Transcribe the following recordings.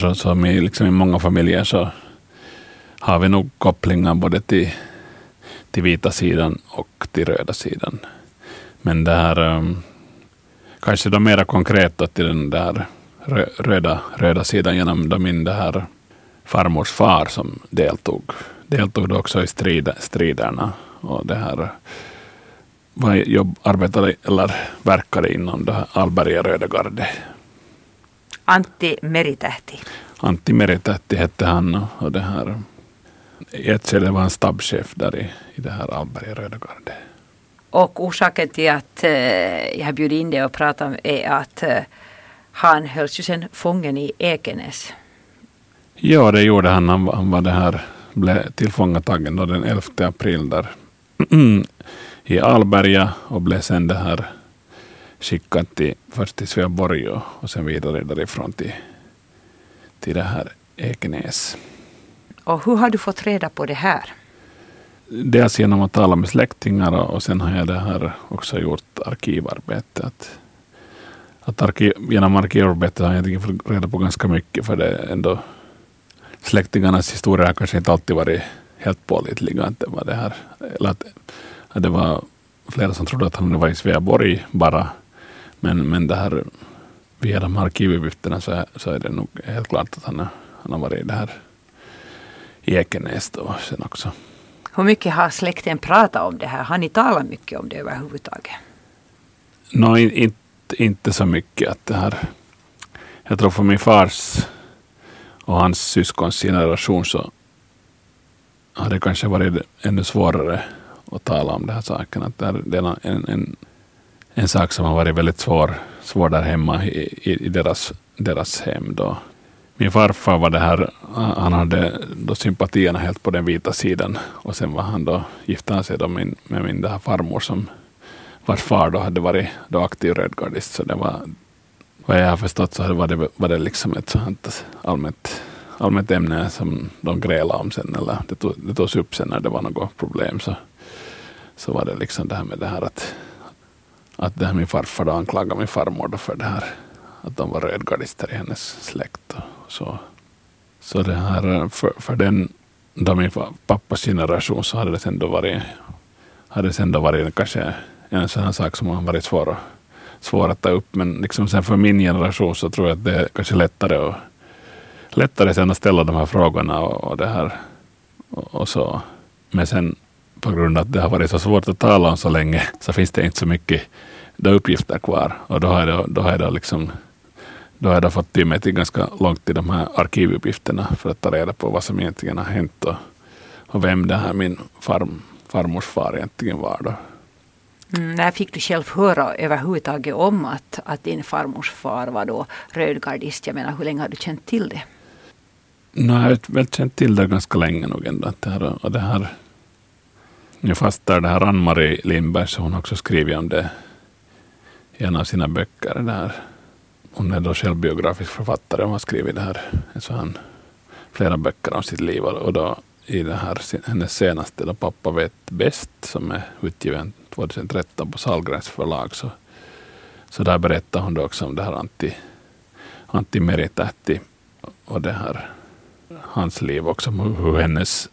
Som i, liksom i många familjer så har vi nog kopplingar både till, till vita sidan och till röda sidan. Men det här, um, kanske då mera konkret då till den där röda, röda sidan genom då min det här farmors far som deltog, deltog då också i strid, striderna. Och det här var jobb, arbetade eller verkade inom det här Alberga Röda garde. Antti Meritähti. Antti Meritähti hette han och det här skede var han stabschef där i, i det här Alberga Röda garde. Och orsaken till att eh, jag bjudit in dig och pratat är att eh, han hölls ju sen fången i Ekenäs. Ja, det gjorde han. Han, han var det här, blev tillfångatagen den 11 april där i Alberga och blev sen det här skickad till, först till Sveaborg och, sen vidare därifrån till, till det här Ekenäs. Och hur har du fått reda på det här? Dels genom att tala med släktingar och sen har jag det här också gjort arkivarbete. Att, att arkiv, genom arkivarbetet har jag fått reda på ganska mycket för det är ändå släktingarnas historia har kanske inte alltid varit helt pålitliga. Att det var det här, eller att, att det var flera som trodde att han var i Sveaborg bara. Men, men det här, via de här arkivuppgifterna så, är, så är det nog helt klart att han, han har varit i det här i Ekenäs då sen också. Hur mycket har släkten pratat om det här? Har ni talat mycket om det överhuvudtaget? No, inte, inte så mycket. Att det här, jag tror för min fars och hans syskons generation så har det kanske varit ännu svårare att tala om den här saken. Att det är en, en, en sak som har varit väldigt svår, svår där hemma i, i, deras, deras hem. Då. Min farfar var det här, han hade då sympatierna helt på den vita sidan och sen var han då, gifte han sig då med, med min där farmor som vars far då hade varit då aktiv rödgardist. Så det var, vad jag har förstått så var det, var det liksom ett sånt allmänt, allmänt ämne som de grälade om sen, eller det, tog, det togs upp sen när det var något problem. Så, så var det liksom det här med det här att, att det här min farfar då anklagade min farmor då för det här att de var rödgardister i hennes släkt. Och så, så det här, för, för den, då min pappas generation så hade det sen då varit, hade det sen då varit kanske en sån här sak som har varit svår, svår att ta upp. Men liksom sen för min generation så tror jag att det är kanske lättare, och, lättare sen att ställa de här frågorna och, och det här. Och, och, så. Men sen på grund av att det har varit så svårt att tala om så länge så finns det inte så mycket då uppgifter kvar. Och då har jag, då har jag liksom då har jag fått till mig till ganska långt i de här arkivuppgifterna för att ta reda på vad som egentligen har hänt och, och vem det här min far, farmors far egentligen var. Då. Mm, när fick du själv höra överhuvudtaget om att, att din farmors far var då rödgardist? Jag menar, hur länge har du känt till det? No, jag har väl känt till det ganska länge nog ändå. Det här, och det här, jag fastar det här Ann-Marie Lindberg, så hon har också skrivit om det i en av sina böcker. Där. Hon är då självbiografisk författare och har skrivit det här, så han, flera böcker om sitt liv. Och då i det här, hennes senaste, då Pappa vet bäst, som är utgiven 2013 på Sahlgrens förlag, så, så där berättar hon då också om det här anti, anti Meritähti och det här, hans liv också, hur hennes,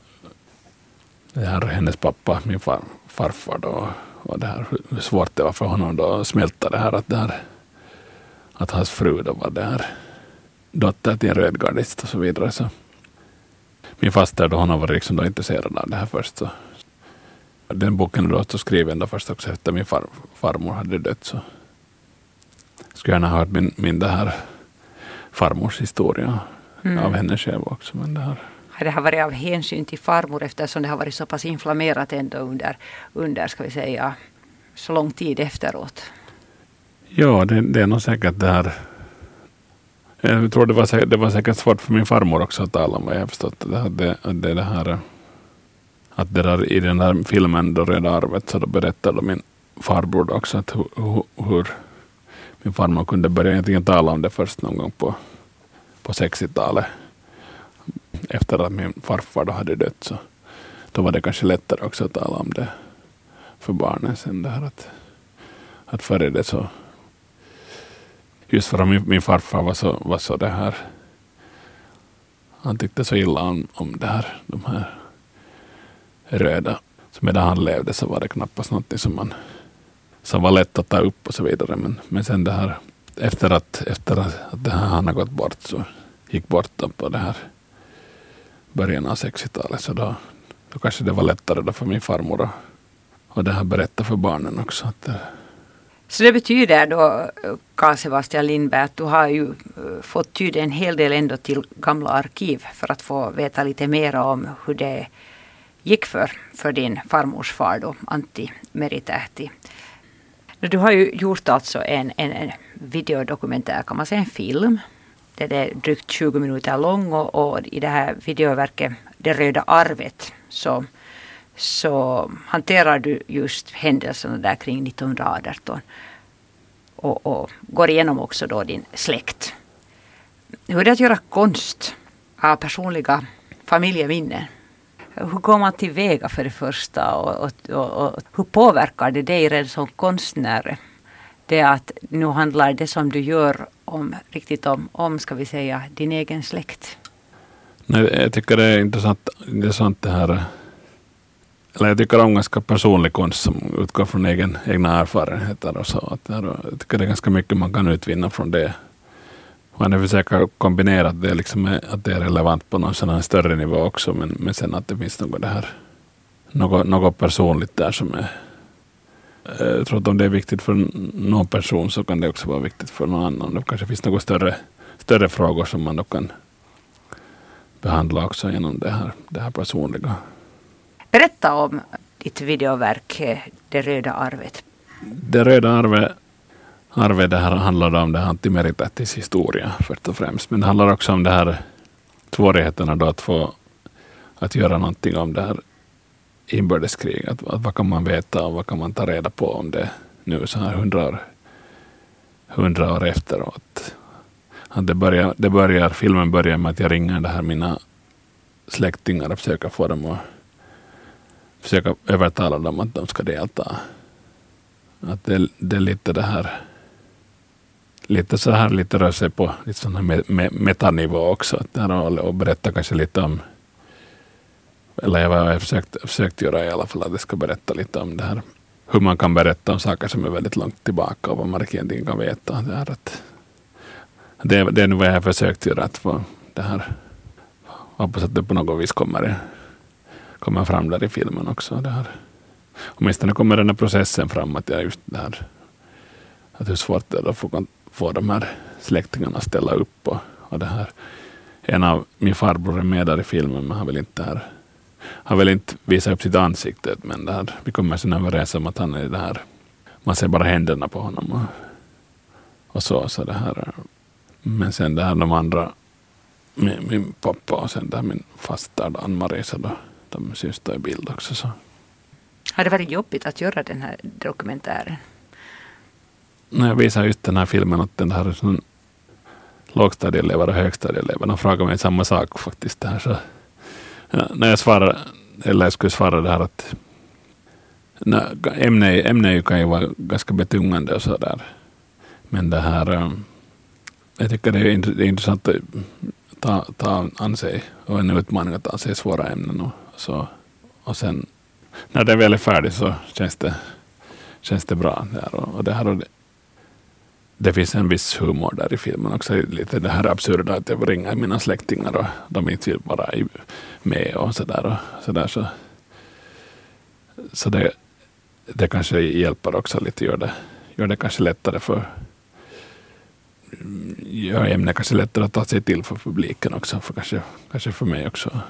det här, hennes pappa, min far, farfar, då, och det här, hur svårt det var för honom då att smälta det här att, det här, att hans fru då var där dotter till en rödgardist och så vidare. Så min faster då hon har varit liksom då intresserad av det här först. Så. Den boken är då också skriven då först också efter min far, farmor hade dött. Så. Jag skulle gärna ha hört min, min det här farmors historia mm. av henne själv också. Men det här, har det har varit av hänsyn till farmor eftersom det har varit så pass inflammerat ändå under, under ska vi säga, så lång tid efteråt? Ja, det, det är nog säkert det här jag tror det var, säkert, det var säkert svårt för min farmor också att tala om vad jag har förstått. Det, det, det, det här, att det där, I den där filmen, då Röda arvet, så då berättade min farbror också att hur, hur min farmor kunde börja egentligen tala om det först någon gång på, på 60-talet efter att min farfar då hade dött. Så då var det kanske lättare också att tala om det för barnen sen. Det här att, att före det så, just för att min, min farfar var så, var så det här, han tyckte så illa om, om det här, de här röda. Så medan han levde så var det knappast något som, man, som var lätt att ta upp och så vidare. Men, men sen det här, efter att, efter att det här, han har gått bort, så gick bort på det här början av 60-talet, så då, då kanske det var lättare då för min farmor att och det här berätta för barnen också. Att det... Så det betyder då, Karl Sebastian Lindberg, att du har ju eh, fått tyda en hel del ändå till gamla arkiv för att få veta lite mer om hur det gick för, för din farmors far då, Antti Meritähti. Du har ju gjort alltså en, en, en videodokumentär, kan man säga en film. Den är drygt 20 minuter lång och, och i det här videoverket Det röda arvet så så hanterar du just händelserna där kring 1918 och, och går igenom också då din släkt. Hur är det att göra konst av personliga familjeminnen? Hur går man tillväga för det första och, och, och, och hur påverkar det dig redan som konstnär? Det att nu handlar det som du gör om, riktigt om, om ska vi säga, din egen släkt. Nej, jag tycker det är intressant, intressant det här eller jag tycker om ganska personlig konst som utgår från egen, egna erfarenheter och så. Att jag tycker det är ganska mycket man kan utvinna från det. Man försöker kombinera att det, liksom är, att det är relevant på någon sån större nivå också, men, men sen att det finns något, det här, något, något personligt där som är... Jag tror att om det är viktigt för någon person så kan det också vara viktigt för någon annan. Det kanske finns något större, större frågor som man då kan behandla också genom det här, det här personliga. Berätta om ditt videoverk Det röda arvet. Det röda arvet, arvet det här handlar om det här antimeritatis historia först och främst. Men det handlar också om det här svårigheterna då att få att göra någonting om det här inbördeskriget. Att, att vad kan man veta och vad kan man ta reda på om det nu så här hundra år, hundra år efteråt. Att det, börjar, det börjar, filmen börjar med att jag ringer det här mina släktingar och försöker få dem att försöka övertala dem att de ska delta. Att det, det är lite det här, lite så här, lite rör sig på lite sån här metanivå också. Att det här och berätta kanske lite om, eller jag har försökt, försökt göra i alla fall, att jag ska berätta lite om det här. Hur man kan berätta om saker som är väldigt långt tillbaka och vad man egentligen kan veta. Det, här att, det, det är nu vad jag har försökt göra, att få det här, hoppas att det på något vis kommer kommer fram där i filmen också. Det här. Åtminstone kommer den här processen fram, att jag just det här, att hur svårt det är att få, få de här släktingarna att ställa upp. Och, och det här. En av min farbror är med där i filmen, men han vill inte här han vill inte visa upp sitt ansikte, men det här, vi kommer sen överens om att han är det här, man ser bara händerna på honom och, och så. så det här. Men sen det här de andra, min, min pappa och sen där min faster Ann-Marie, så då, de syns då i bild också. Så. Har det varit jobbigt att göra den här dokumentären? När jag visar just den här filmen åt den här lågstadieelever och högstadieelever, de frågar mig samma sak faktiskt. Här, så, när jag svarar, eller jag skulle svara det här att ämne, ämne kan ju vara ganska betungande och sådär. Men det här, eh, jag tycker det är intressant att ta, ta an sig och en utmaning att ta sig svåra ämnen. Och, så, och sen när det väl är färdigt så känns det, känns det bra. Där. Och, och det, här och det, det finns en viss humor där i filmen också. Lite det här absurda att jag ringer mina släktingar och de inte vill vara med och sådär. Så, där, så, så det, det kanske hjälper också lite, gör det, gör det kanske lättare för gör ämnet kanske lättare att ta sig till för publiken också, för kanske, kanske för mig också.